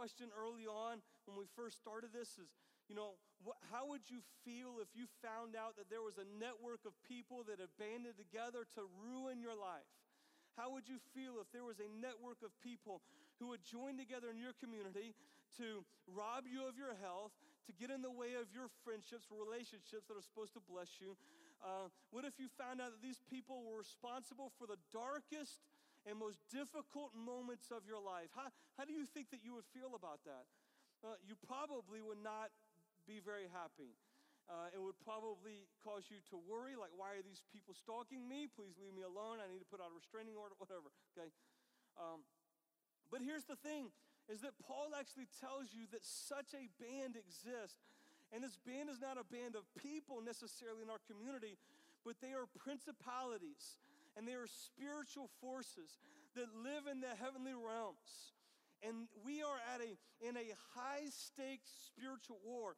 question early on when we first started this is, you know, wh- how would you feel if you found out that there was a network of people that had banded together to ruin your life? How would you feel if there was a network of people who would join together in your community to rob you of your health, to get in the way of your friendships, relationships that are supposed to bless you? Uh, what if you found out that these people were responsible for the darkest and most difficult moments of your life? How, how do you think that you would feel about that? Uh, you probably would not be very happy. Uh, it would probably cause you to worry, like, why are these people stalking me? Please leave me alone. I need to put out a restraining order, whatever, okay? Um, but here's the thing is that Paul actually tells you that such a band exists. And this band is not a band of people necessarily in our community, but they are principalities and they are spiritual forces that live in the heavenly realms. And we are at a in a high stakes spiritual war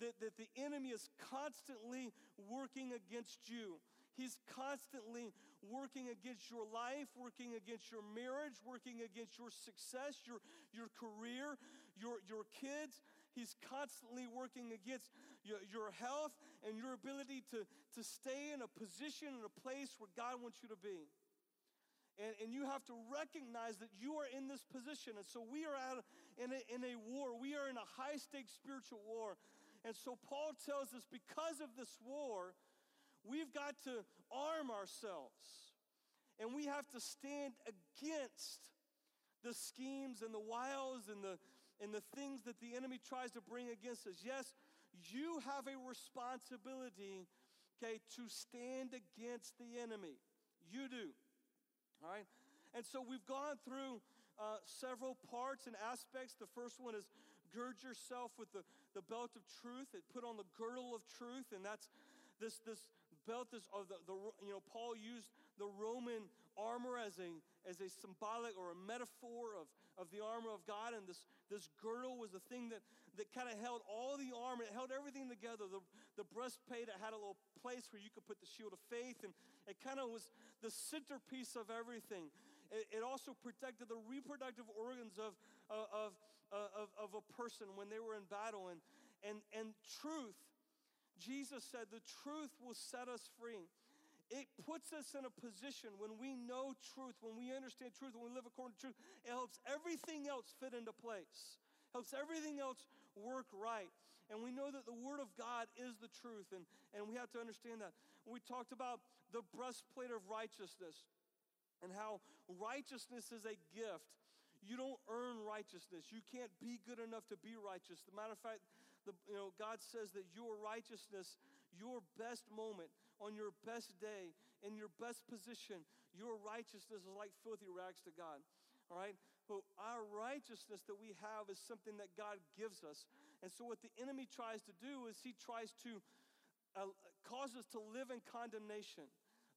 that, that the enemy is constantly working against you. He's constantly working against your life, working against your marriage, working against your success, your, your career, your, your kids. He's constantly working against your, your health and your ability to, to stay in a position, in a place where God wants you to be. And, and you have to recognize that you are in this position. And so we are out in a, in a war. We are in a high stakes spiritual war. And so Paul tells us because of this war, we've got to arm ourselves and we have to stand against the schemes and the wiles and the, and the things that the enemy tries to bring against us. Yes, you have a responsibility, okay, to stand against the enemy. You do. All right? And so we've gone through uh, several parts and aspects. The first one is gird yourself with the, the belt of truth, it put on the girdle of truth, and that's this, this belt is of the, the, you know, Paul used the Roman armor as a, as a symbolic or a metaphor of, of the armor of God. And this, this girdle was the thing that, that kind of held all the armor, it held everything together. The, the breastplate, it had a little place where you could put the shield of faith, and it kind of was the centerpiece of everything. It, it also protected the reproductive organs of, of, uh, of, of a person when they were in battle. And, and, and truth Jesus said, The truth will set us free. It puts us in a position when we know truth, when we understand truth, when we live according to truth, it helps everything else fit into place helps everything else work right. And we know that the Word of God is the truth, and, and we have to understand that. We talked about the breastplate of righteousness and how righteousness is a gift. You don't earn righteousness. You can't be good enough to be righteous. The matter of fact, the, you know, God says that your righteousness, your best moment, on your best day, in your best position, your righteousness is like filthy rags to God. All right? But our righteousness that we have is something that God gives us. And so, what the enemy tries to do is he tries to uh, cause us to live in condemnation.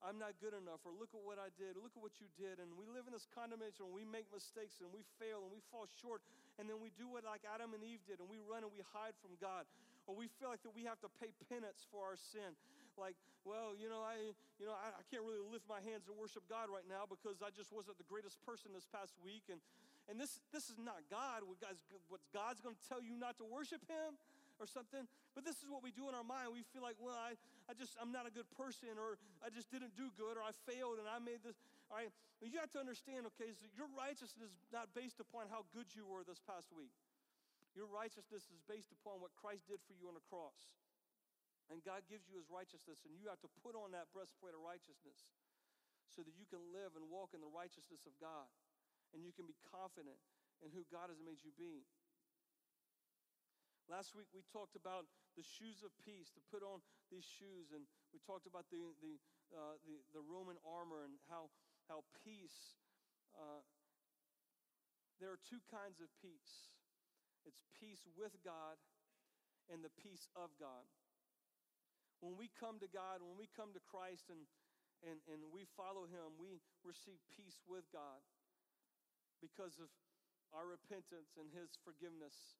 I'm not good enough, or look at what I did, or look at what you did. And we live in this condemnation and we make mistakes and we fail and we fall short. And then we do what like Adam and Eve did and we run and we hide from God. Or we feel like that we have to pay penance for our sin. Like, well, you know, I, you know, I, I can't really lift my hands and worship God right now because I just wasn't the greatest person this past week. And, and this, this is not God. What God's, what God's going to tell you not to worship Him or something. But this is what we do in our mind. We feel like, well, I, I just, I'm not a good person, or I just didn't do good, or I failed and I made this. All right. You have to understand, okay, so your righteousness is not based upon how good you were this past week. Your righteousness is based upon what Christ did for you on the cross. And God gives you his righteousness, and you have to put on that breastplate of righteousness so that you can live and walk in the righteousness of God. And you can be confident in who God has made you be. Last week we talked about the shoes of peace, to put on these shoes, and we talked about the, the, uh, the, the, Roman armor and how, how peace, uh, there are two kinds of peace it's peace with God and the peace of God. When we come to God, when we come to Christ and, and, and we follow Him, we receive peace with God because of our repentance and His forgiveness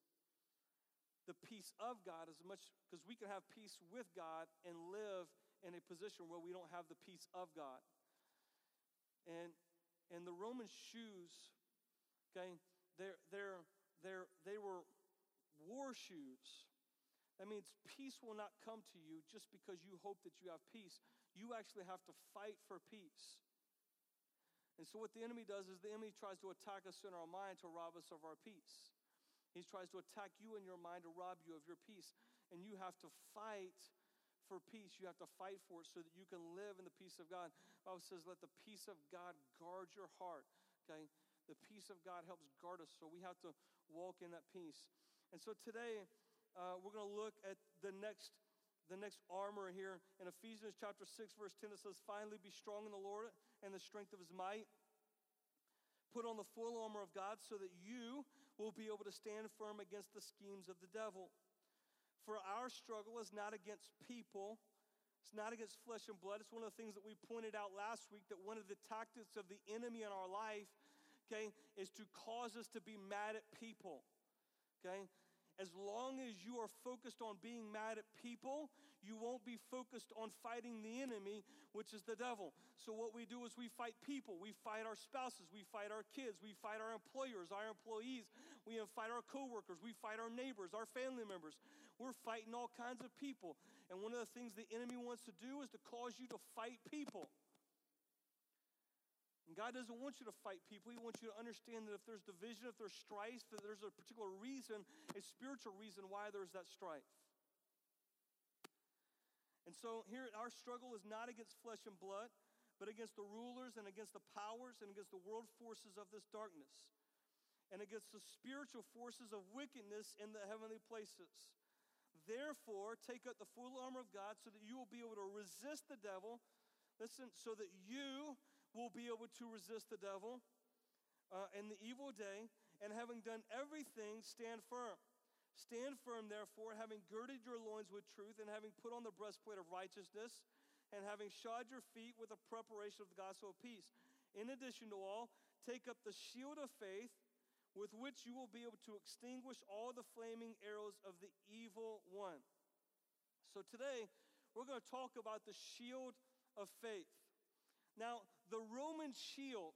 the peace of God as much because we can have peace with God and live in a position where we don't have the peace of God. And and the Roman shoes Okay? They're, they're, they're, they were war shoes. That means peace will not come to you just because you hope that you have peace. You actually have to fight for peace. And so, what the enemy does is the enemy tries to attack us in our mind to rob us of our peace. He tries to attack you in your mind to rob you of your peace. And you have to fight for peace. You have to fight for it so that you can live in the peace of God. The Bible says, let the peace of God guard your heart. Okay? The peace of God helps guard us. So we have to walk in that peace. And so today, uh, we're going to look at the next the next armor here. In Ephesians chapter 6 verse 10 it says finally be strong in the Lord and the strength of his might. Put on the full armor of God so that you will be able to stand firm against the schemes of the devil. For our struggle is not against people. It's not against flesh and blood. It's one of the things that we pointed out last week that one of the tactics of the enemy in our life okay is to cause us to be mad at people okay as long as you are focused on being mad at people, you won't be focused on fighting the enemy, which is the devil. So, what we do is we fight people. We fight our spouses. We fight our kids. We fight our employers, our employees. We fight our coworkers. We fight our neighbors, our family members. We're fighting all kinds of people. And one of the things the enemy wants to do is to cause you to fight people. And God doesn't want you to fight people. He wants you to understand that if there's division, if there's strife, that there's a particular reason, a spiritual reason why there's that strife. And so here, our struggle is not against flesh and blood, but against the rulers and against the powers and against the world forces of this darkness and against the spiritual forces of wickedness in the heavenly places. Therefore, take up the full armor of God so that you will be able to resist the devil. Listen, so that you will be able to resist the devil uh, in the evil day, and having done everything, stand firm. Stand firm, therefore, having girded your loins with truth, and having put on the breastplate of righteousness, and having shod your feet with the preparation of the gospel of peace. In addition to all, take up the shield of faith, with which you will be able to extinguish all the flaming arrows of the evil one. So today, we're going to talk about the shield of faith. Now, the Roman shield,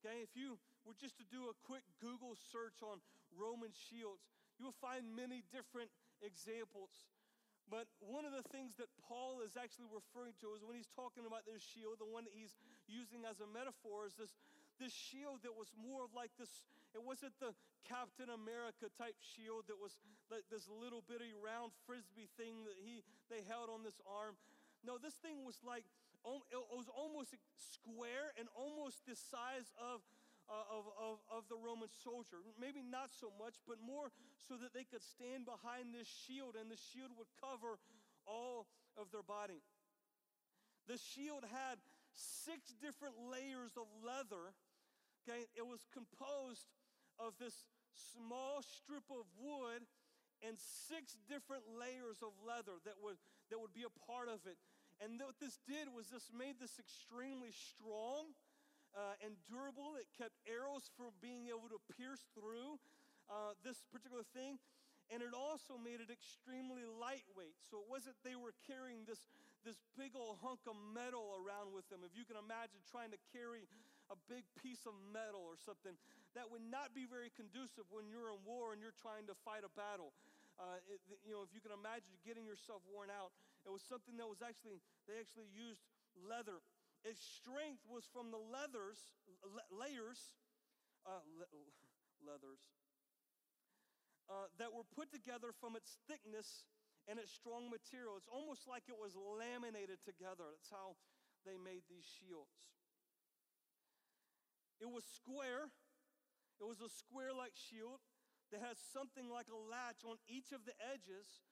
okay, if you were just to do a quick Google search on Roman shields, you will find many different examples. But one of the things that Paul is actually referring to is when he's talking about this shield, the one that he's using as a metaphor is this, this shield that was more of like this, it wasn't the Captain America type shield that was like this little bitty round frisbee thing that he they held on this arm. No, this thing was like it was almost square and almost the size of, uh, of, of, of the Roman soldier. Maybe not so much, but more so that they could stand behind this shield and the shield would cover all of their body. The shield had six different layers of leather. Okay, it was composed of this small strip of wood and six different layers of leather that would, that would be a part of it. And what this did was this made this extremely strong uh, and durable. It kept arrows from being able to pierce through uh, this particular thing. And it also made it extremely lightweight. So it wasn't they were carrying this, this big old hunk of metal around with them. If you can imagine trying to carry a big piece of metal or something, that would not be very conducive when you're in war and you're trying to fight a battle. Uh, it, you know, if you can imagine getting yourself worn out, it was something that was actually, they actually used leather. Its strength was from the leathers, le- layers, uh, le- leathers, uh, that were put together from its thickness and its strong material. It's almost like it was laminated together. That's how they made these shields. It was square. It was a square like shield that has something like a latch on each of the edges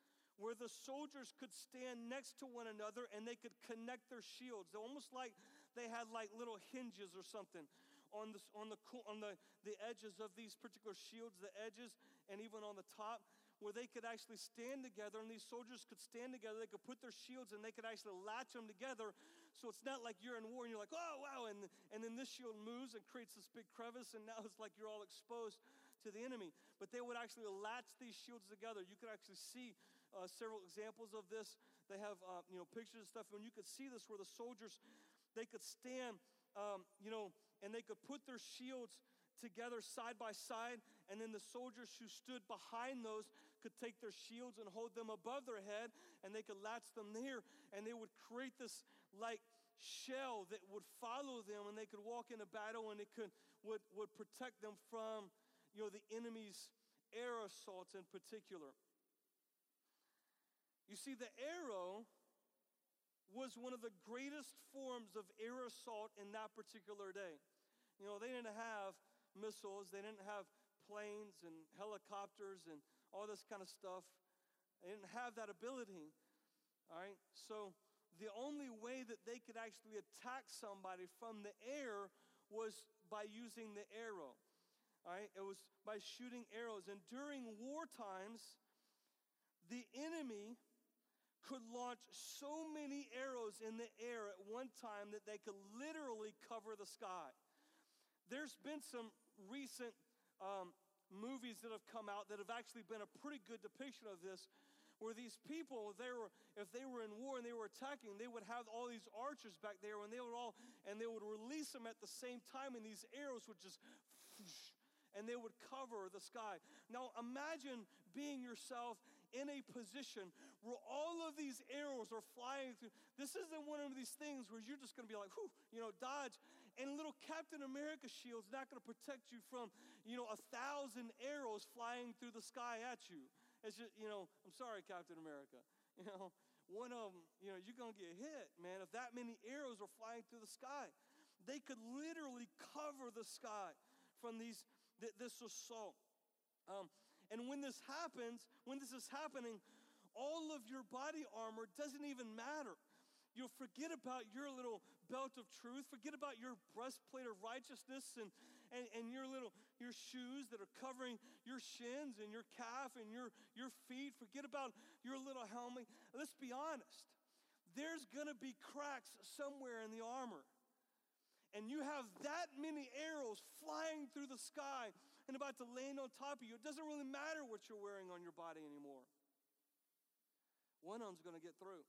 where the soldiers could stand next to one another and they could connect their shields. They're almost like they had like little hinges or something on, the on, the, on the, the edges of these particular shields, the edges, and even on the top, where they could actually stand together and these soldiers could stand together. They could put their shields and they could actually latch them together. So it's not like you're in war and you're like, oh, wow. And, and then this shield moves and creates this big crevice, and now it's like you're all exposed to the enemy. But they would actually latch these shields together. You could actually see uh, several examples of this. They have, uh, you know, pictures and stuff. And you could see this where the soldiers, they could stand, um, you know, and they could put their shields together side by side, and then the soldiers who stood behind those could take their shields and hold them above their head, and they could latch them there, and they would create this like shell that would follow them, and they could walk into battle, and it could would, would protect them from you know the enemy's air assaults in particular. You see, the arrow was one of the greatest forms of air assault in that particular day. You know, they didn't have missiles, they didn't have planes and helicopters and all this kind of stuff. They didn't have that ability. All right? So the only way that they could actually attack somebody from the air was by using the arrow. All right? It was by shooting arrows. And during war times, the enemy could launch so many arrows in the air at one time that they could literally cover the sky. There's been some recent um, movies that have come out that have actually been a pretty good depiction of this where these people they were if they were in war and they were attacking they would have all these archers back there and they would all and they would release them at the same time and these arrows would just and they would cover the sky now imagine being yourself in a position where all of these arrows are flying through. This isn't one of these things where you're just going to be like, whew, you know, dodge. And little Captain America shield's not going to protect you from, you know, a thousand arrows flying through the sky at you. It's just, you know, I'm sorry, Captain America. You know, one of them, you know, you're going to get hit, man. If that many arrows are flying through the sky, they could literally cover the sky from these this assault. Um, and when this happens, when this is happening, all of your body armor doesn't even matter. You'll forget about your little belt of truth, forget about your breastplate of righteousness and, and, and your little your shoes that are covering your shins and your calf and your, your feet. Forget about your little helmet. Let's be honest. There's gonna be cracks somewhere in the armor. And you have that many arrows flying through the sky and about to land on top of you. It doesn't really matter what you're wearing on your body anymore. One of them's going to get through.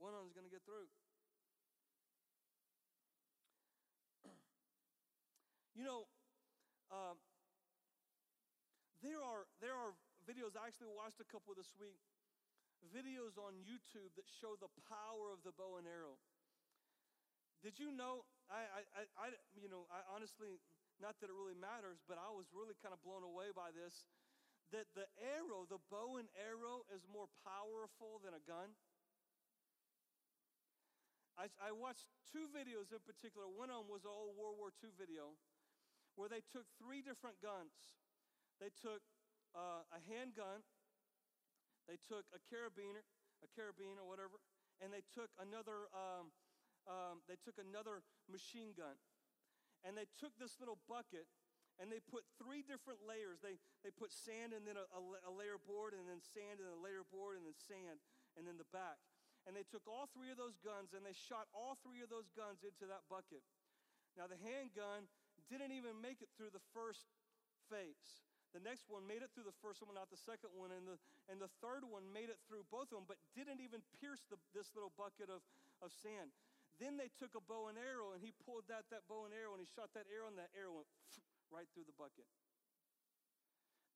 One of them's going to get through. you know, um, there are there are videos. I actually watched a couple this week. Videos on YouTube that show the power of the bow and arrow. Did you know? I, I, I you know, I honestly, not that it really matters, but I was really kind of blown away by this that the arrow, the bow and arrow, is more powerful than a gun. I, I, watched two videos in particular. One of them was an old World War II video where they took three different guns. They took uh, a handgun, they took a carabiner, a carabine or whatever, and they took another. Um, um, they took another machine gun, and they took this little bucket and they put three different layers. They, they put sand and then a, a, layer board, and then sand and a layer board, and then sand, and then the back. And they took all three of those guns and they shot all three of those guns into that bucket. Now, the handgun didn't even make it through the first phase. The next one made it through the first one, not the second one, and the, and the third one made it through both of them, but didn't even pierce the, this little bucket of, of sand. Then they took a bow and arrow, and he pulled that, that bow and arrow, and he shot that arrow, and that arrow went right through the bucket.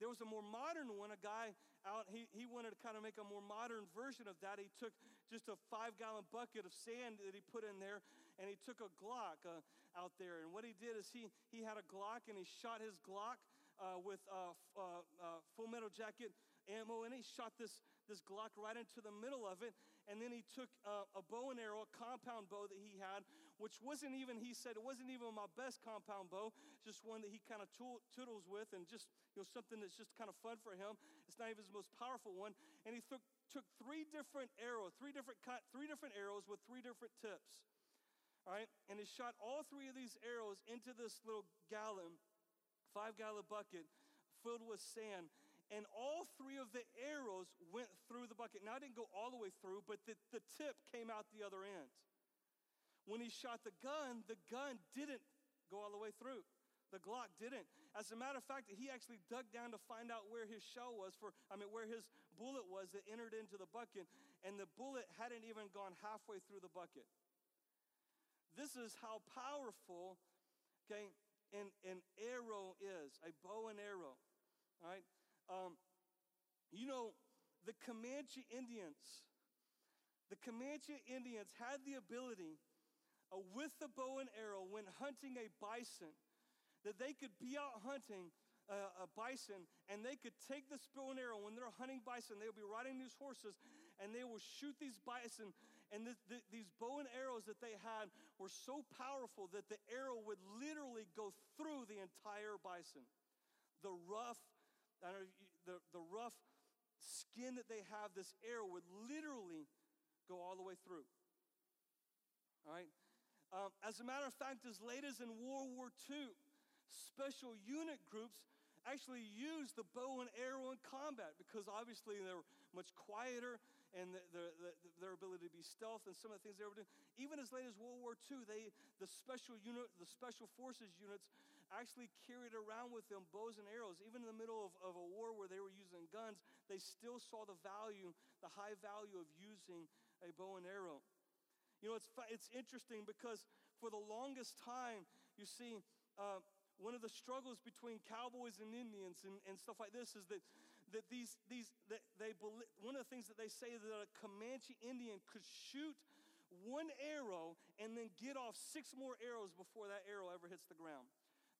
There was a more modern one, a guy out, he, he wanted to kind of make a more modern version of that. He took just a five gallon bucket of sand that he put in there, and he took a Glock uh, out there. And what he did is he, he had a Glock, and he shot his Glock uh, with uh, uh, uh, full metal jacket ammo, and he shot this, this Glock right into the middle of it. And then he took uh, a bow and arrow, a compound bow that he had, which wasn't even, he said, it wasn't even my best compound bow, just one that he kind of toodles with and just, you know, something that's just kind of fun for him. It's not even his most powerful one. And he took, took three different arrows, three different, three different arrows with three different tips. All right, and he shot all three of these arrows into this little gallon, five gallon bucket filled with sand and all three of the arrows went through the bucket. Now, I didn't go all the way through, but the, the tip came out the other end. When he shot the gun, the gun didn't go all the way through. The Glock didn't. As a matter of fact, he actually dug down to find out where his shell was for, I mean, where his bullet was that entered into the bucket, and the bullet hadn't even gone halfway through the bucket. This is how powerful, okay, an, an arrow is a bow and arrow. All right? Um, you know, the Comanche Indians, the Comanche Indians had the ability with the bow and arrow when hunting a bison that they could be out hunting uh, a bison and they could take this bow and arrow when they're hunting bison They'll be riding these horses and they will shoot these bison and the, the, these bow and arrows that they had were so powerful that the arrow would literally go through the entire bison. The rough the, the rough skin that they have this arrow would literally go all the way through. All right um, as a matter of fact as late as in world war ii special unit groups actually used the bow and arrow in combat because obviously they were much quieter and the, the, the, their ability to be stealth and some of the things they were doing. Even as late as World War II, they, the special unit, the special forces units actually carried around with them bows and arrows. Even in the middle of, of a war where they were using guns, they still saw the value, the high value of using a bow and arrow. You know, it's, it's interesting because for the longest time, you see, uh, one of the struggles between cowboys and Indians and, and stuff like this is that, that these, these that they one of the things that they say is that a Comanche Indian could shoot one arrow and then get off six more arrows before that arrow ever hits the ground.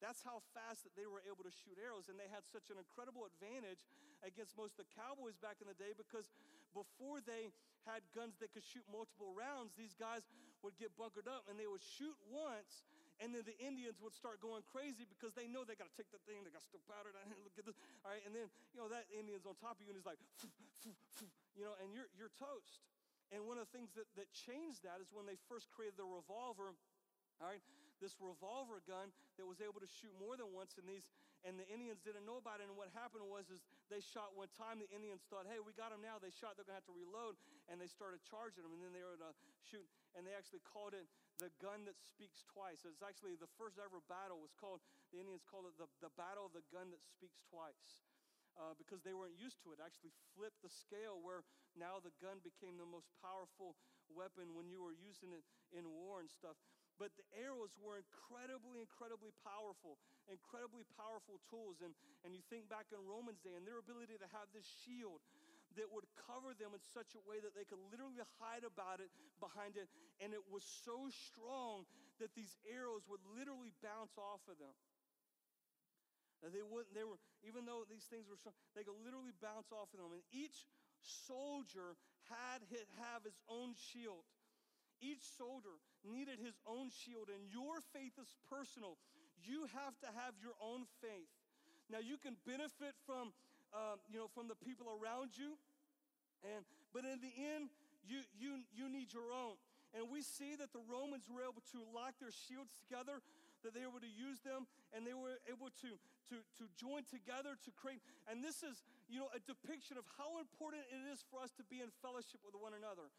That's how fast that they were able to shoot arrows. And they had such an incredible advantage against most of the cowboys back in the day because before they had guns that could shoot multiple rounds, these guys would get bunkered up and they would shoot once and then the Indians would start going crazy because they know they got to take the thing, they got still powder here, look at this. All right, and then, you know, that Indian's on top of you and he's like, you know, and you're, you're toast. And one of the things that, that changed that is when they first created the revolver, all right, this revolver gun that was able to shoot more than once, and these and the Indians didn't know about it. And what happened was is they shot one time. The Indians thought, "Hey, we got them now." They shot. They're gonna have to reload, and they started charging them. And then they were to shoot, and they actually called it the gun that speaks twice. It's actually the first ever battle was called, the Indians called it the, the battle of the gun that speaks twice. Uh, because they weren't used to it, actually flipped the scale where now the gun became the most powerful weapon when you were using it in war and stuff. But the arrows were incredibly, incredibly powerful, incredibly powerful tools. And, and you think back in Romans' day and their ability to have this shield that would cover them in such a way that they could literally hide about it behind it. And it was so strong that these arrows would literally bounce off of them. That they wouldn't, they were, even though these things were strong, they could literally bounce off of them. And each soldier had have his own shield. Each soldier needed his own shield, and your faith is personal. You have to have your own faith. Now you can benefit from um, you know, from the people around you. And, but in the end, you, you, you need your own. And we see that the Romans were able to lock their shields together, that they were able to use them, and they were able to, to, to join together to create. And this is, you know, a depiction of how important it is for us to be in fellowship with one another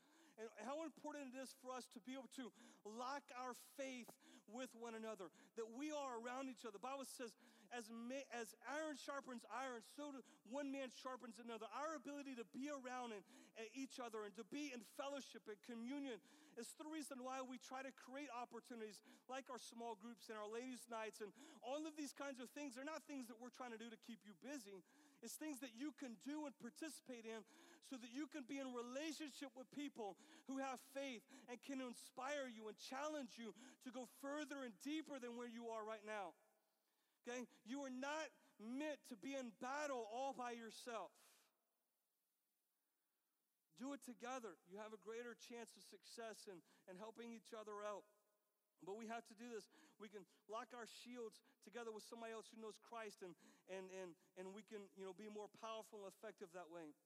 and how important it is for us to be able to lock our faith with one another, that we are around each other. The Bible says, as, as iron sharpens iron, so one man sharpens another. Our ability to be around and, and each other and to be in fellowship and communion is the reason why we try to create opportunities like our small groups and our ladies' nights and all of these kinds of things. They're not things that we're trying to do to keep you busy. It's things that you can do and participate in so that you can be in relationship with people who have faith and can inspire you and challenge you to go further and deeper than where you are right now. Okay? You are not meant to be in battle all by yourself. Do it together. You have a greater chance of success and, and helping each other out. But we have to do this. We can lock our shields together with somebody else who knows Christ, and, and, and, and we can you know, be more powerful and effective that way.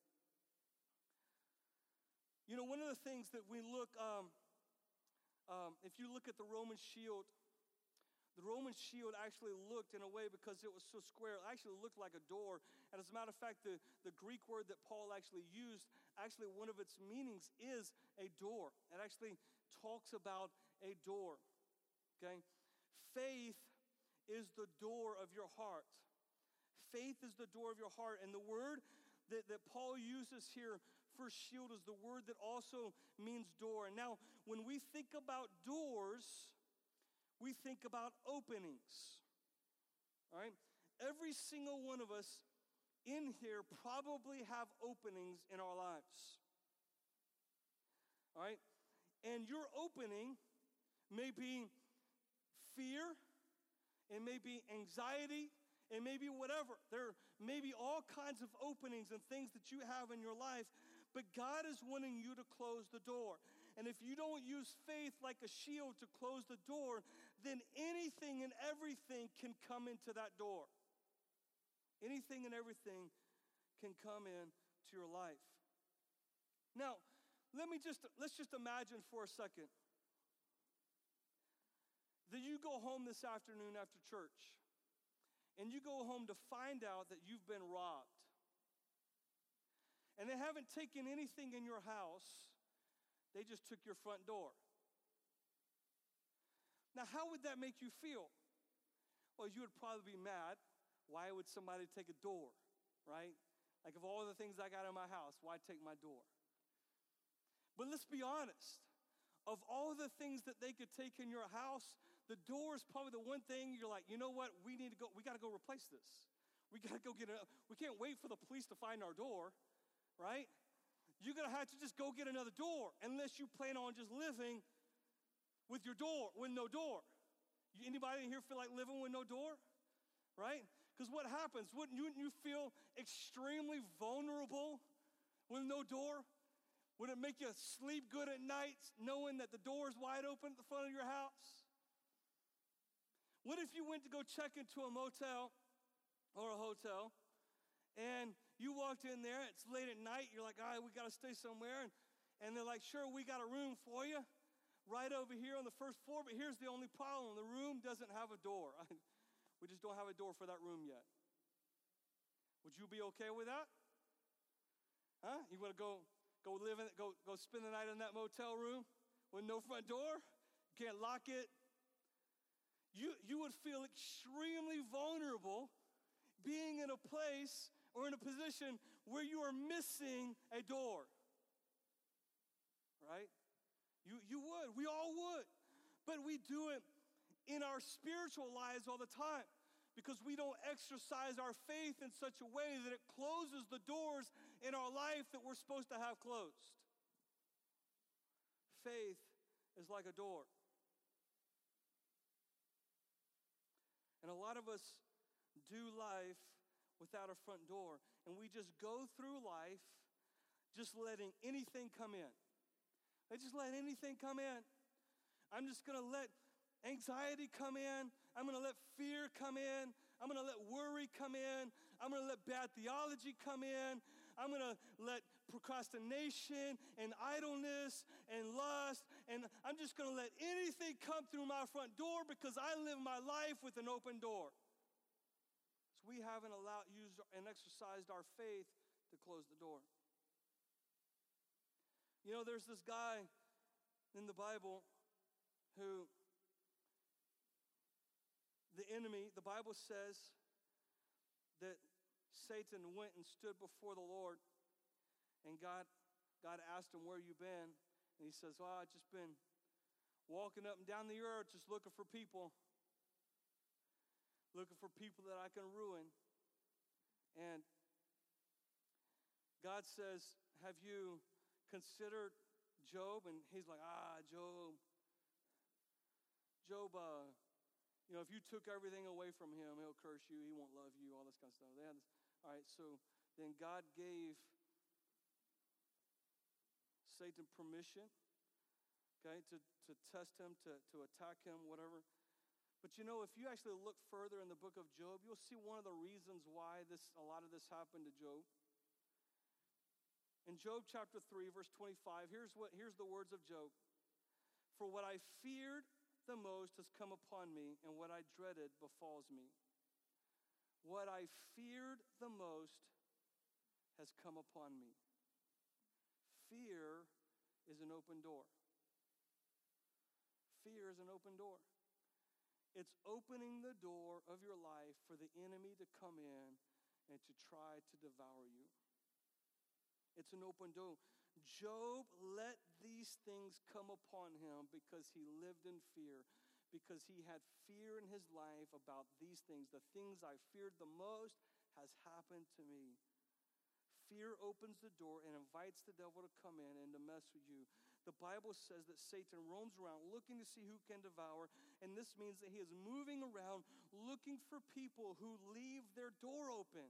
You know, one of the things that we look, um, um, if you look at the Roman shield, the Roman shield actually looked in a way because it was so square, it actually looked like a door. And as a matter of fact, the, the Greek word that Paul actually used, actually, one of its meanings is a door. It actually talks about a door. Okay? Faith is the door of your heart. Faith is the door of your heart. And the word that, that Paul uses here for shield is the word that also means door. And now, when we think about doors, we think about openings. All right? Every single one of us in here probably have openings in our lives. All right? And your opening may be fear, it may be anxiety, it may be whatever. There may be all kinds of openings and things that you have in your life, but God is wanting you to close the door. And if you don't use faith like a shield to close the door, then anything and everything can come into that door. Anything and everything can come in to your life. Now, let me just let's just imagine for a second that you go home this afternoon after church and you go home to find out that you've been robbed. And they haven't taken anything in your house, they just took your front door. Now, how would that make you feel? Well, you would probably be mad. Why would somebody take a door, right? Like, of all the things I got in my house, why take my door? But let's be honest. Of all the things that they could take in your house, the door is probably the one thing you're like, you know what? We need to go, we got to go replace this. We got to go get it. We can't wait for the police to find our door, right? You're going to have to just go get another door unless you plan on just living with your door, with no door. Anybody in here feel like living with no door? Right? Because what happens? Wouldn't you, you feel extremely vulnerable with no door? Would it make you sleep good at night knowing that the door is wide open at the front of your house? What if you went to go check into a motel or a hotel and you walked in there, it's late at night, you're like, all right, we got to stay somewhere. And, and they're like, sure, we got a room for you right over here on the first floor, but here's the only problem the room doesn't have a door. we just don't have a door for that room yet. Would you be okay with that? Huh? You want to go go live in go go spend the night in that motel room with no front door? You can't lock it. You you would feel extremely vulnerable being in a place or in a position where you are missing a door. Right? You, you would. We all would. But we do it in our spiritual lives all the time because we don't exercise our faith in such a way that it closes the doors in our life that we're supposed to have closed. Faith is like a door. And a lot of us do life without a front door, and we just go through life just letting anything come in. I just let anything come in. I'm just gonna let anxiety come in. I'm gonna let fear come in. I'm gonna let worry come in. I'm gonna let bad theology come in. I'm gonna let procrastination and idleness and lust, and I'm just gonna let anything come through my front door because I live my life with an open door. So we haven't allowed, used, and exercised our faith to close the door. You know, there's this guy in the Bible who the enemy, the Bible says that Satan went and stood before the Lord and God, God asked him, Where you been? And he says, Oh, I've just been walking up and down the earth just looking for people, looking for people that I can ruin. And God says, Have you considered Job? And he's like, ah, Job. Job, uh, you know, if you took everything away from him, he'll curse you, he won't love you, all this kind of stuff. They had this, all right, so then God gave Satan permission, okay, to, to test him, to, to attack him, whatever. But you know, if you actually look further in the book of Job, you'll see one of the reasons why this a lot of this happened to Job. In Job chapter 3, verse 25, here's, what, here's the words of Job For what I feared the most has come upon me, and what I dreaded befalls me. What I feared the most has come upon me. Fear is an open door. Fear is an open door. It's opening the door of your life for the enemy to come in and to try to devour you. It's an open door. Job let these things come upon him because he lived in fear, because he had fear in his life about these things. The things I feared the most has happened to me. Fear opens the door and invites the devil to come in and to mess with you. The Bible says that Satan roams around looking to see who can devour, and this means that he is moving around looking for people who leave their door open.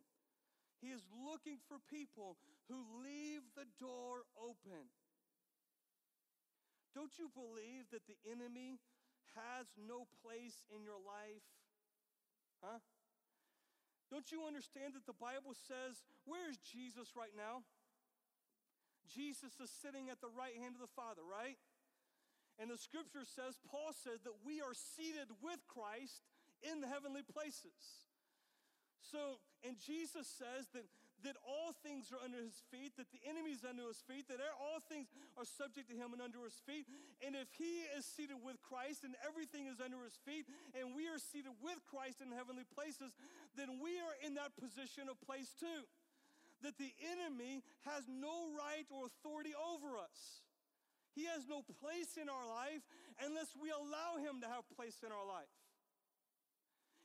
He is looking for people who leave the door open. Don't you believe that the enemy has no place in your life? Huh? Don't you understand that the Bible says, where is Jesus right now? Jesus is sitting at the right hand of the Father, right? And the scripture says, Paul says that we are seated with Christ in the heavenly places. So, and Jesus says that, that all things are under his feet, that the enemy is under his feet, that all things are subject to him and under his feet. And if he is seated with Christ and everything is under his feet, and we are seated with Christ in heavenly places, then we are in that position of place too that the enemy has no right or authority over us. He has no place in our life unless we allow him to have place in our life.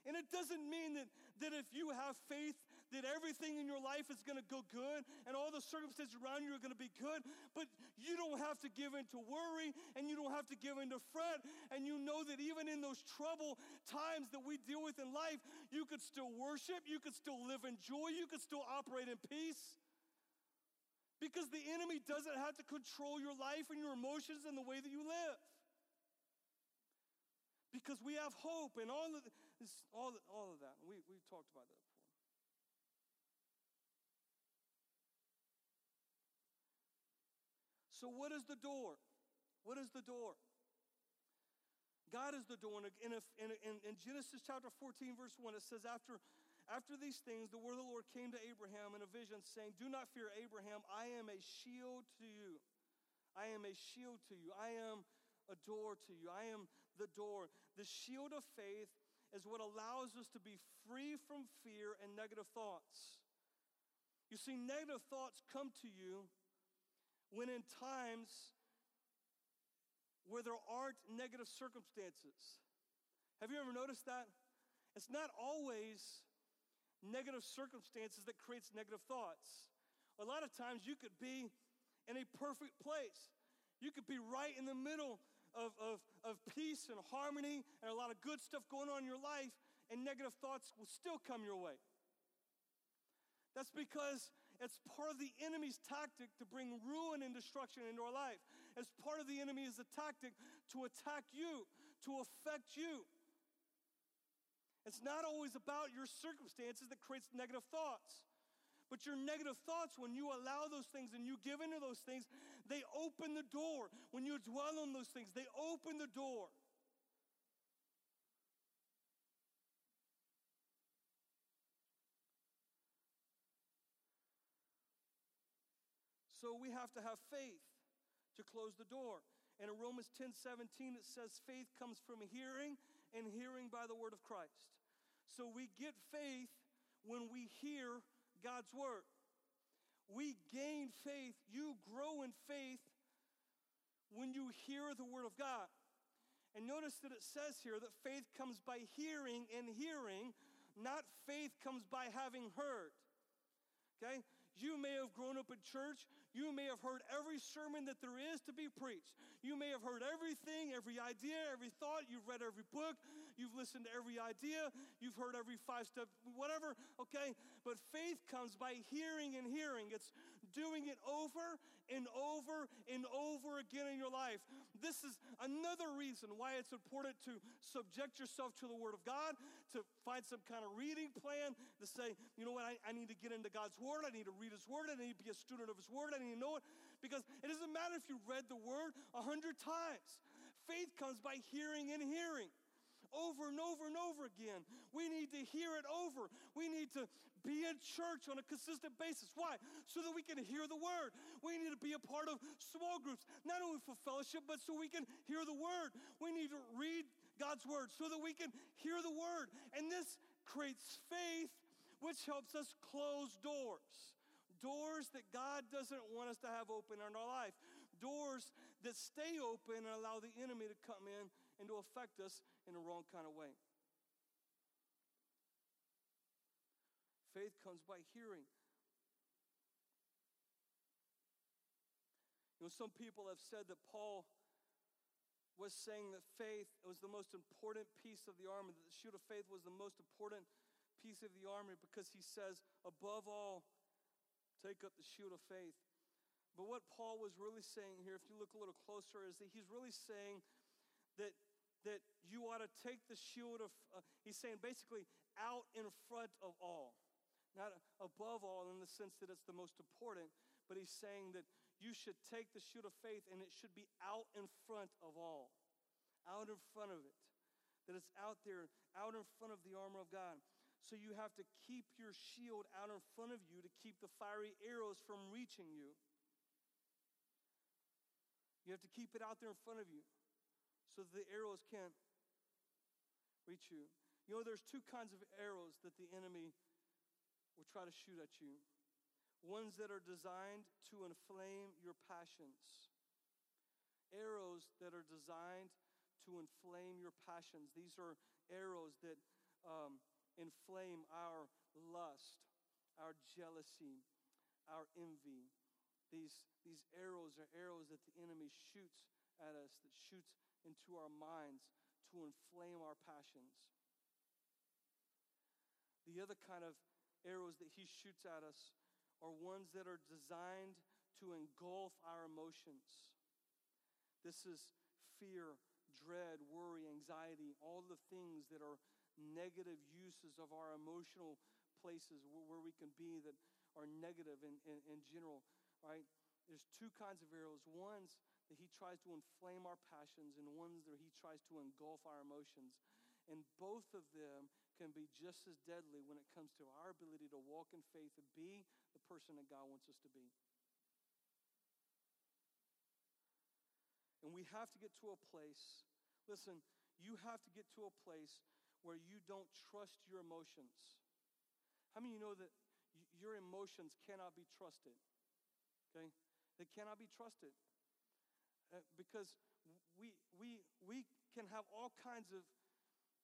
And it doesn't mean that, that if you have faith that everything in your life is going to go good and all the circumstances around you are going to be good, but you don't have to give in to worry and you don't have to give in to fret. And you know that even in those trouble times that we deal with in life, you could still worship, you could still live in joy, you could still operate in peace. Because the enemy doesn't have to control your life and your emotions and the way that you live. Because we have hope and all of this, all, all of that. We, we've talked about that So, what is the door? What is the door? God is the door. And if, in, in, in Genesis chapter 14, verse 1, it says, after, after these things, the word of the Lord came to Abraham in a vision, saying, Do not fear, Abraham. I am a shield to you. I am a shield to you. I am a door to you. I am the door. The shield of faith is what allows us to be free from fear and negative thoughts. You see, negative thoughts come to you when in times where there aren't negative circumstances. Have you ever noticed that? It's not always negative circumstances that creates negative thoughts. A lot of times you could be in a perfect place. You could be right in the middle of, of, of peace and harmony and a lot of good stuff going on in your life, and negative thoughts will still come your way. That's because it's part of the enemy's tactic to bring ruin and destruction into our life. It's part of the enemy is a tactic to attack you, to affect you. It's not always about your circumstances that creates negative thoughts. But your negative thoughts, when you allow those things and you give into those things, they open the door. When you dwell on those things, they open the door. So we have to have faith to close the door. And in Romans 10 17, it says, faith comes from hearing, and hearing by the word of Christ. So we get faith when we hear God's word. We gain faith, you grow in faith when you hear the word of God. And notice that it says here that faith comes by hearing and hearing, not faith comes by having heard. Okay? You may have grown up in church. You may have heard every sermon that there is to be preached. You may have heard everything, every idea, every thought. You've read every book. You've listened to every idea. You've heard every five step, whatever, okay? But faith comes by hearing and hearing. It's doing it over and over and over again in your life. This is another reason why it's important to subject yourself to the Word of God, to find some kind of reading plan, to say, you know what, I, I need to get into God's Word. I need to read His Word. I need to be a student of His Word. I need to know it. Because it doesn't matter if you read the Word a hundred times. Faith comes by hearing and hearing over and over and over again. We need to hear it over. We need to be in church on a consistent basis. Why? So that we can hear the word. We need to be a part of small groups, not only for fellowship, but so we can hear the word. We need to read God's word so that we can hear the word. And this creates faith, which helps us close doors. Doors that God doesn't want us to have open in our life. Doors that stay open and allow the enemy to come in and to affect us in a wrong kind of way. Faith comes by hearing. You know, some people have said that Paul was saying that faith was the most important piece of the armor, that the shield of faith was the most important piece of the armor because he says, above all, take up the shield of faith. But what Paul was really saying here, if you look a little closer, is that he's really saying that, that you ought to take the shield of, uh, he's saying basically out in front of all. Not above all in the sense that it's the most important, but he's saying that you should take the shield of faith and it should be out in front of all. Out in front of it. That it's out there, out in front of the armor of God. So you have to keep your shield out in front of you to keep the fiery arrows from reaching you. You have to keep it out there in front of you so that the arrows can't reach you. You know, there's two kinds of arrows that the enemy will try to shoot at you ones that are designed to inflame your passions. Arrows that are designed to inflame your passions. These are arrows that um, inflame our lust, our jealousy, our envy. These, these arrows are arrows that the enemy shoots at us, that shoots into our minds to inflame our passions. The other kind of arrows that he shoots at us are ones that are designed to engulf our emotions. This is fear, dread, worry, anxiety, all the things that are negative uses of our emotional places where we can be that are negative in, in, in general, right? There's two kinds of arrows. One's that he tries to inflame our passions, and one's that he tries to engulf our emotions. And both of them can be just as deadly when it comes to our ability to walk in faith and be the person that God wants us to be. And we have to get to a place, listen, you have to get to a place where you don't trust your emotions. How many of you know that your emotions cannot be trusted? Okay? They cannot be trusted. Uh, because we, we, we can have all kinds of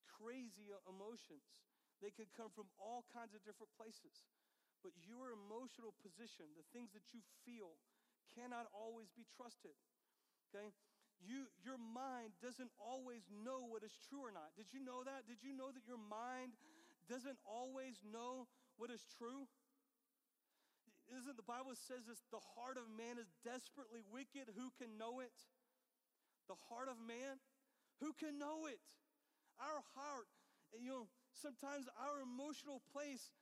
crazy emotions. They can come from all kinds of different places. But your emotional position, the things that you feel, cannot always be trusted. Okay? You, your mind doesn't always know what is true or not. Did you know that? Did you know that your mind doesn't always know what is true? Isn't the Bible says this the heart of man is desperately wicked, who can know it? The heart of man, who can know it? Our heart, you know, sometimes our emotional place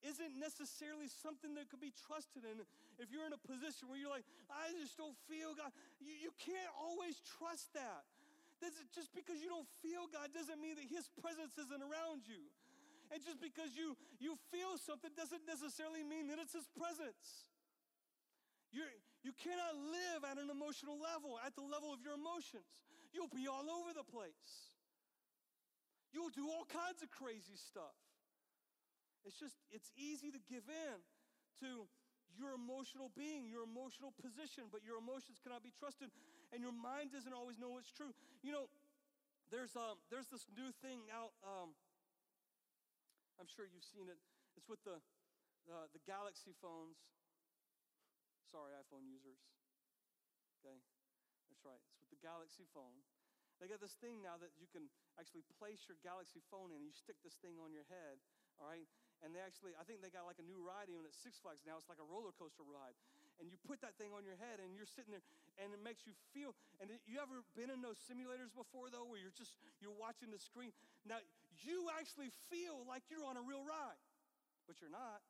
isn't necessarily something that could be trusted in. If you're in a position where you're like, I just don't feel God, you, you can't always trust that. Just because you don't feel God doesn't mean that His presence isn't around you. And just because you, you feel something doesn't necessarily mean that it's His presence. You're, you cannot live at an emotional level, at the level of your emotions. You'll be all over the place. You'll do all kinds of crazy stuff. It's just, it's easy to give in to your emotional being, your emotional position, but your emotions cannot be trusted, and your mind doesn't always know what's true. You know, there's, um, there's this new thing out, um, I'm sure you've seen it. It's with the, uh, the Galaxy phones. Sorry, iPhone users. Okay? That's right. It's with the Galaxy phone. They got this thing now that you can actually place your Galaxy phone in and you stick this thing on your head, all right? And they actually, I think they got like a new ride even at Six Flags now. It's like a roller coaster ride. And you put that thing on your head and you're sitting there and it makes you feel. And you ever been in those simulators before though, where you're just, you're watching the screen? Now, you actually feel like you're on a real ride, but you're not.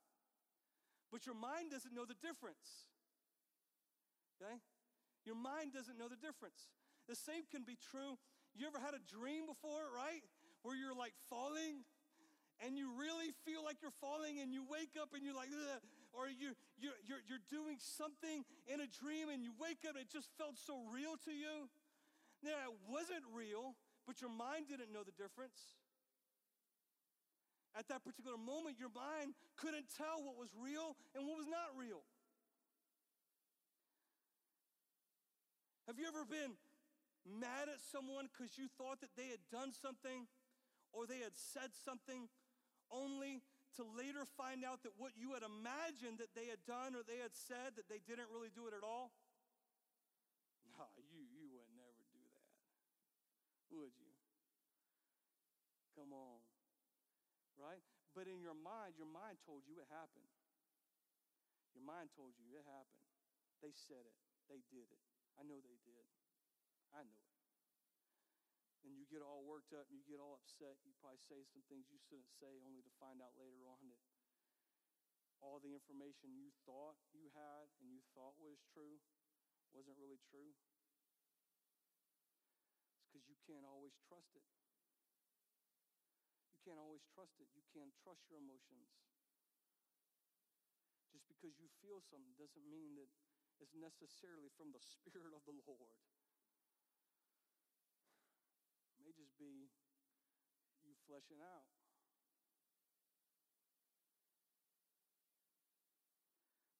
But your mind doesn't know the difference. Okay? Your mind doesn't know the difference. The same can be true. You ever had a dream before, right? Where you're like falling and you really feel like you're falling and you wake up and you're like, Ugh. or you, you're, you're, you're doing something in a dream and you wake up and it just felt so real to you. Now, it wasn't real, but your mind didn't know the difference. At that particular moment, your mind couldn't tell what was real and what was not real. Have you ever been mad at someone because you thought that they had done something or they had said something only to later find out that what you had imagined that they had done or they had said that they didn't really do it at all? No, you, you would never do that. Would you? Come on. Right? But in your mind, your mind told you it happened. Your mind told you it happened. They said it. They did it. I know they did. I know it. And you get all worked up, and you get all upset, you probably say some things you shouldn't say, only to find out later on that all the information you thought you had and you thought was true wasn't really true. It's because you can't always trust it. You can't always trust it. You can't trust your emotions. Just because you feel something doesn't mean that it's necessarily from the Spirit of the Lord may just be you fleshing out.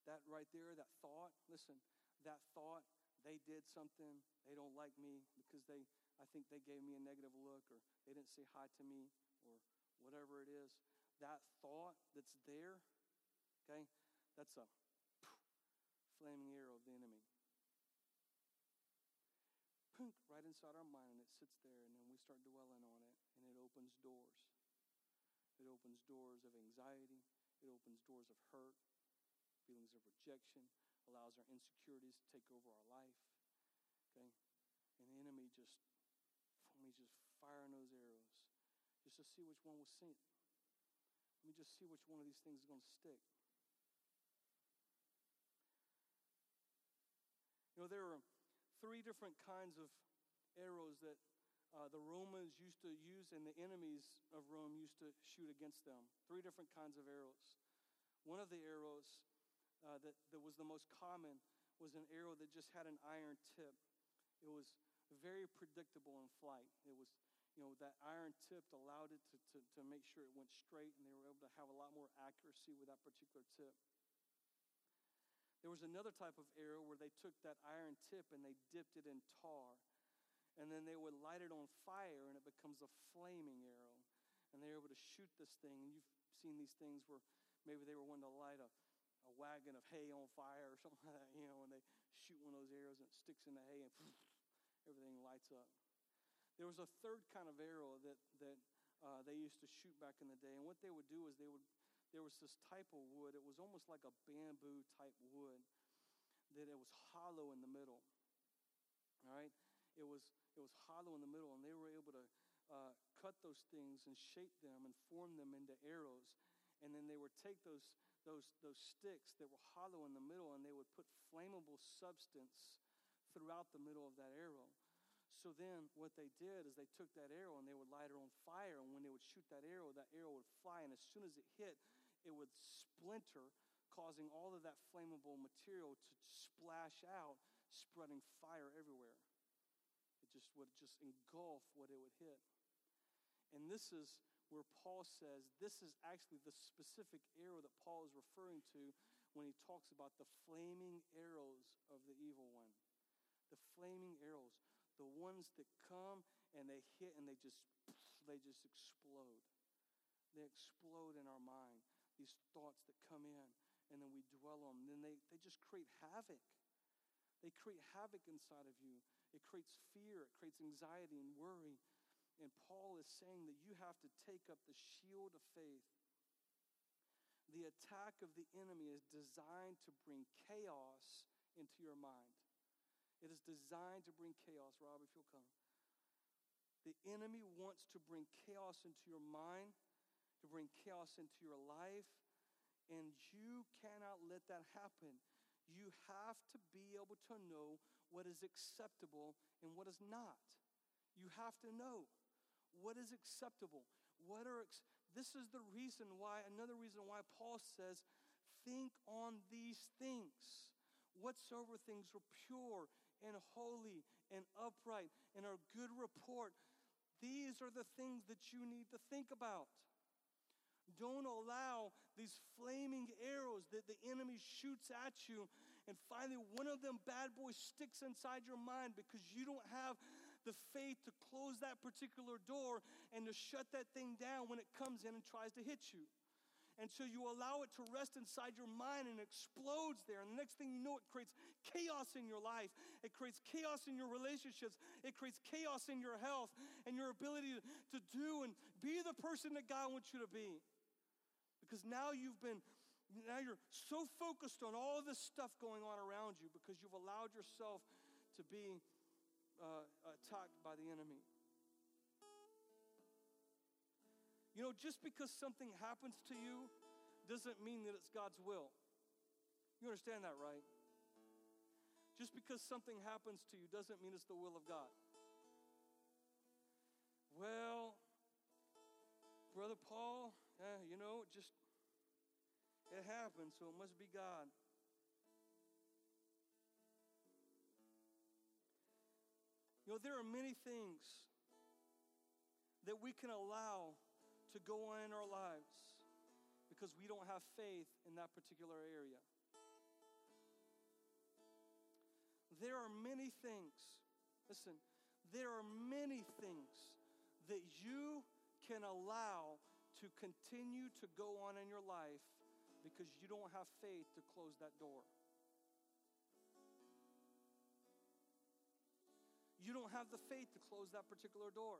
That right there, that thought, listen, that thought, they did something, they don't like me because they, I think they gave me a negative look or they didn't say hi to me or whatever it is. That thought that's there, okay, that's a flaming arrow of the enemy punk, right inside our mind, and it sits there, and then we start dwelling on it, and it opens doors. It opens doors of anxiety, it opens doors of hurt, feelings of rejection, allows our insecurities to take over our life. Okay? And the enemy just, let me just firing those arrows just to see which one will sink. Let me just see which one of these things is going to stick. You know, there are three different kinds of arrows that uh, the Romans used to use and the enemies of Rome used to shoot against them. Three different kinds of arrows. One of the arrows uh, that, that was the most common was an arrow that just had an iron tip. It was very predictable in flight. It was, you know, that iron tip allowed it to, to, to make sure it went straight, and they were able to have a lot more accuracy with that particular tip. There was another type of arrow where they took that iron tip and they dipped it in tar. And then they would light it on fire and it becomes a flaming arrow. And they're able to shoot this thing. And you've seen these things where maybe they were wanting to light a, a wagon of hay on fire or something like that, you know, and they shoot one of those arrows and it sticks in the hay and everything lights up. There was a third kind of arrow that, that uh, they used to shoot back in the day. And what they would do is they would there was this type of wood. It was almost like a bamboo type wood that it was hollow in the middle. All right? It was, it was hollow in the middle, and they were able to uh, cut those things and shape them and form them into arrows. And then they would take those, those, those sticks that were hollow in the middle and they would put flammable substance throughout the middle of that arrow. So then what they did is they took that arrow and they would light it on fire. And when they would shoot that arrow, that arrow would fly. And as soon as it hit, it would splinter, causing all of that flammable material to splash out, spreading fire everywhere. Just would just engulf what it would hit. And this is where Paul says this is actually the specific arrow that Paul is referring to when he talks about the flaming arrows of the evil one. The flaming arrows, the ones that come and they hit and they just they just explode. They explode in our mind these thoughts that come in and then we dwell on them. Then they, they just create havoc. They create havoc inside of you. It creates fear, it creates anxiety and worry. And Paul is saying that you have to take up the shield of faith. The attack of the enemy is designed to bring chaos into your mind. It is designed to bring chaos. Rob, if you'll come. The enemy wants to bring chaos into your mind to bring chaos into your life. And you cannot let that happen. You have to be able to know what is acceptable and what is not. You have to know what is acceptable. What are ex- this is the reason why another reason why Paul says think on these things whatsoever things are pure and holy and upright and are good report these are the things that you need to think about don't allow these flaming arrows that the enemy shoots at you. And finally, one of them bad boys sticks inside your mind because you don't have the faith to close that particular door and to shut that thing down when it comes in and tries to hit you. And so you allow it to rest inside your mind and explodes there. And the next thing you know, it creates chaos in your life. It creates chaos in your relationships. It creates chaos in your health and your ability to, do and be the person that God wants you to be. Because now you've been, now you're so focused on all this stuff going on around you because you've allowed yourself to be uh, attacked by the enemy. You know, just because something happens to you doesn't mean that it's God's will. You understand that, right? Just because something happens to you doesn't mean it's the will of God. Well, Brother Paul, eh, you know, just it happened, so it must be God. You know, there are many things that we can allow to go on in our lives because we don't have faith in that particular area. There are many things, listen, there are many things that you can allow to continue to go on in your life because you don't have faith to close that door. You don't have the faith to close that particular door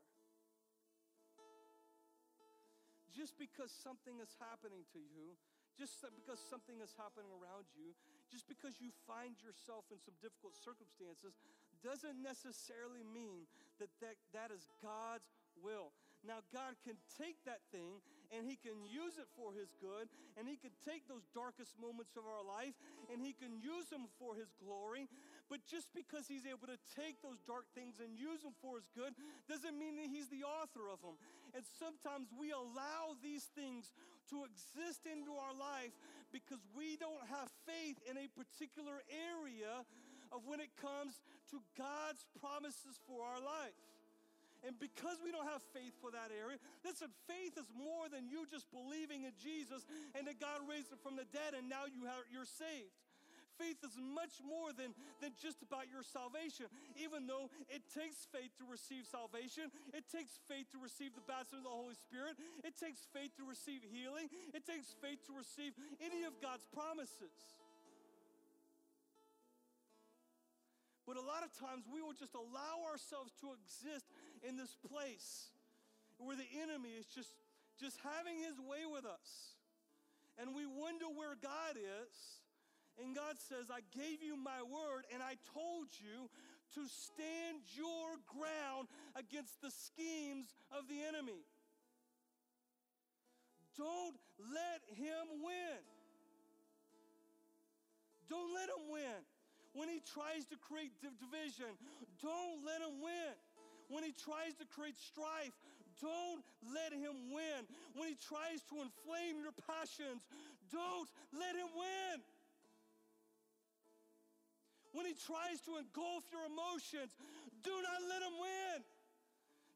just because something is happening to you, just because something is happening around you, just because you find yourself in some difficult circumstances, doesn't necessarily mean that that, that is God's will. Now, God can take that thing and He can use it for His good, and He can take those darkest moments of our life and He can use them for His glory. But just because he's able to take those dark things and use them for his good doesn't mean that he's the author of them. And sometimes we allow these things to exist into our life because we don't have faith in a particular area of when it comes to God's promises for our life. And because we don't have faith for that area, listen, faith is more than you just believing in Jesus and that God raised him from the dead and now you have, you're saved faith is much more than, than just about your salvation. Even though it takes faith to receive salvation, it takes faith to receive the baptism of the Holy Spirit, it takes faith to receive healing, it takes faith to receive any of God's promises. But a lot of times we will just allow ourselves to exist in this place where the enemy is just, just having his way with us. And we wonder where God is. And God says, I gave you my word and I told you to stand your ground against the schemes of the enemy. Don't let him win. Don't let him win. When he tries to create division, don't let him win. When he tries to create strife, don't let him win. When he tries to inflame your passions, don't let him win when he tries to engulf your emotions, do not let him win.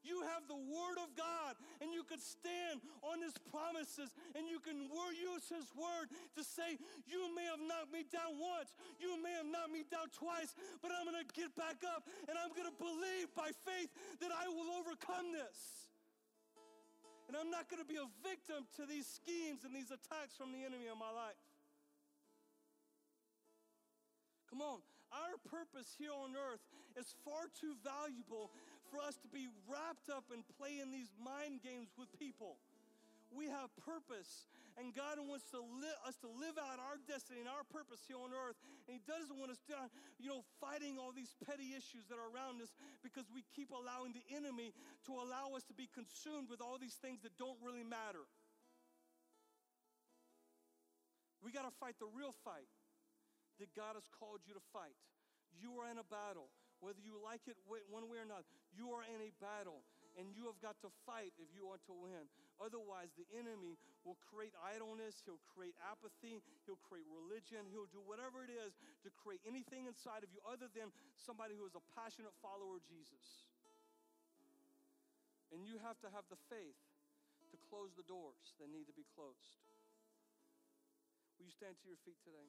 You have the Word of God, and you can stand on His promises, and you can use His Word to say, You may have knocked me down once, you may have knocked me down twice, but I'm gonna get back up, and I'm gonna believe by faith that I will overcome this. And I'm not gonna be a victim to these schemes and these attacks from the enemy in my life. Come on, our purpose here on earth is far too valuable for us to be wrapped up and play in these mind games with people. We have purpose, and God wants to li- us to live out our destiny and our purpose here on earth. And He doesn't want us, to, you know, fighting all these petty issues that are around us because we keep allowing the enemy to allow us to be consumed with all these things that don't really matter. We got to fight the real fight that God has called you to fight. You are in a battle, whether you like it one way or not. You are in a battle, and you have got to fight if you want to win. Otherwise, the enemy will create idleness, he'll create apathy, he'll create religion, he'll do whatever it is to create anything inside of you other than somebody who is a passionate follower of Jesus. And you have to have the faith to close the doors that need to be closed. Will you stand to your feet today?